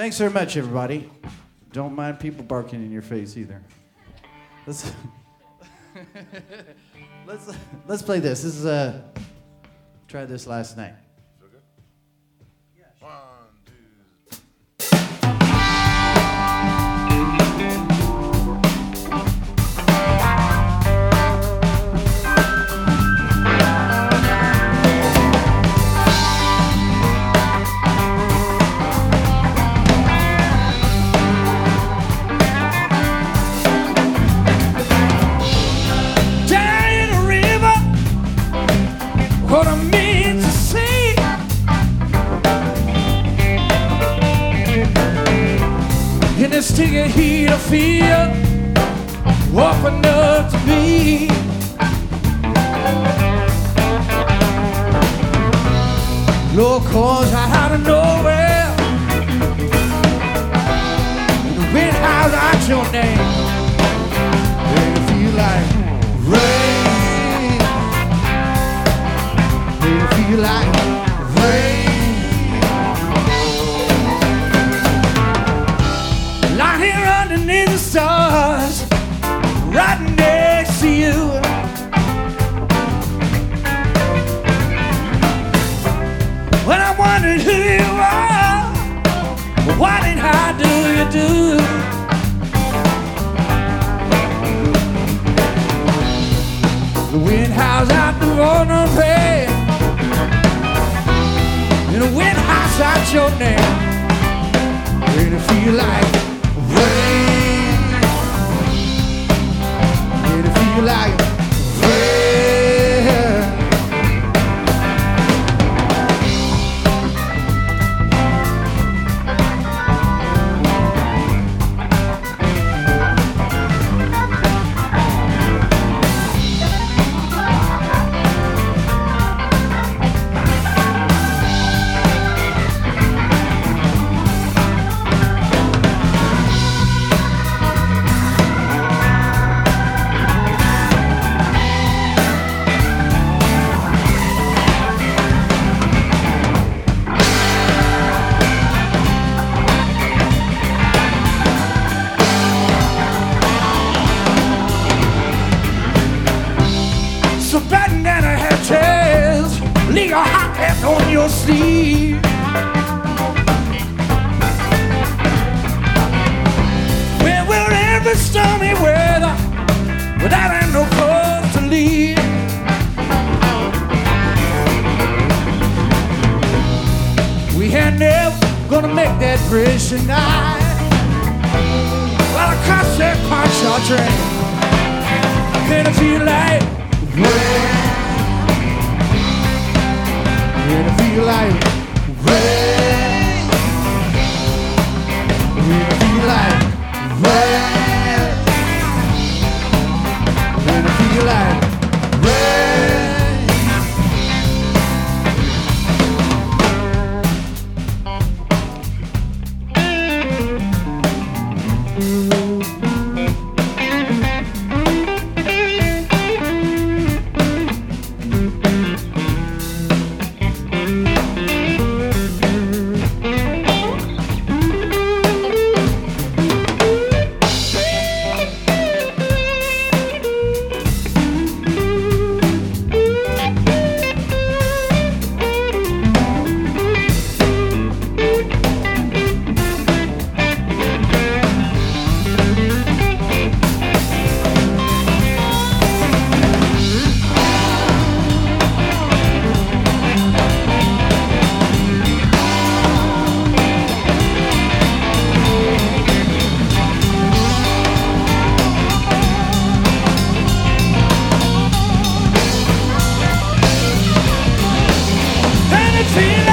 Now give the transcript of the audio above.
Thanks very much, everybody. Don't mind people barking in your face either. Let's let's let's play this. This is uh tried this last night. One, In this sticky heat, I feel open up to me. Lord, cause I out of nowhere. And the wind howls out your name. And it feel like rain. Made it feel like how do you do? The wind howls out the pay. And the wind howls out your name. And it like rain. And it like So bandana hat tails, leave a hot hat on your sleeve. Well, we're every stormy weather, without ain't no cause to leave. We had never gonna make that bridge tonight. Well, I crossed that Pontchartrain. I feel like rain? Can I feel like rain? Feel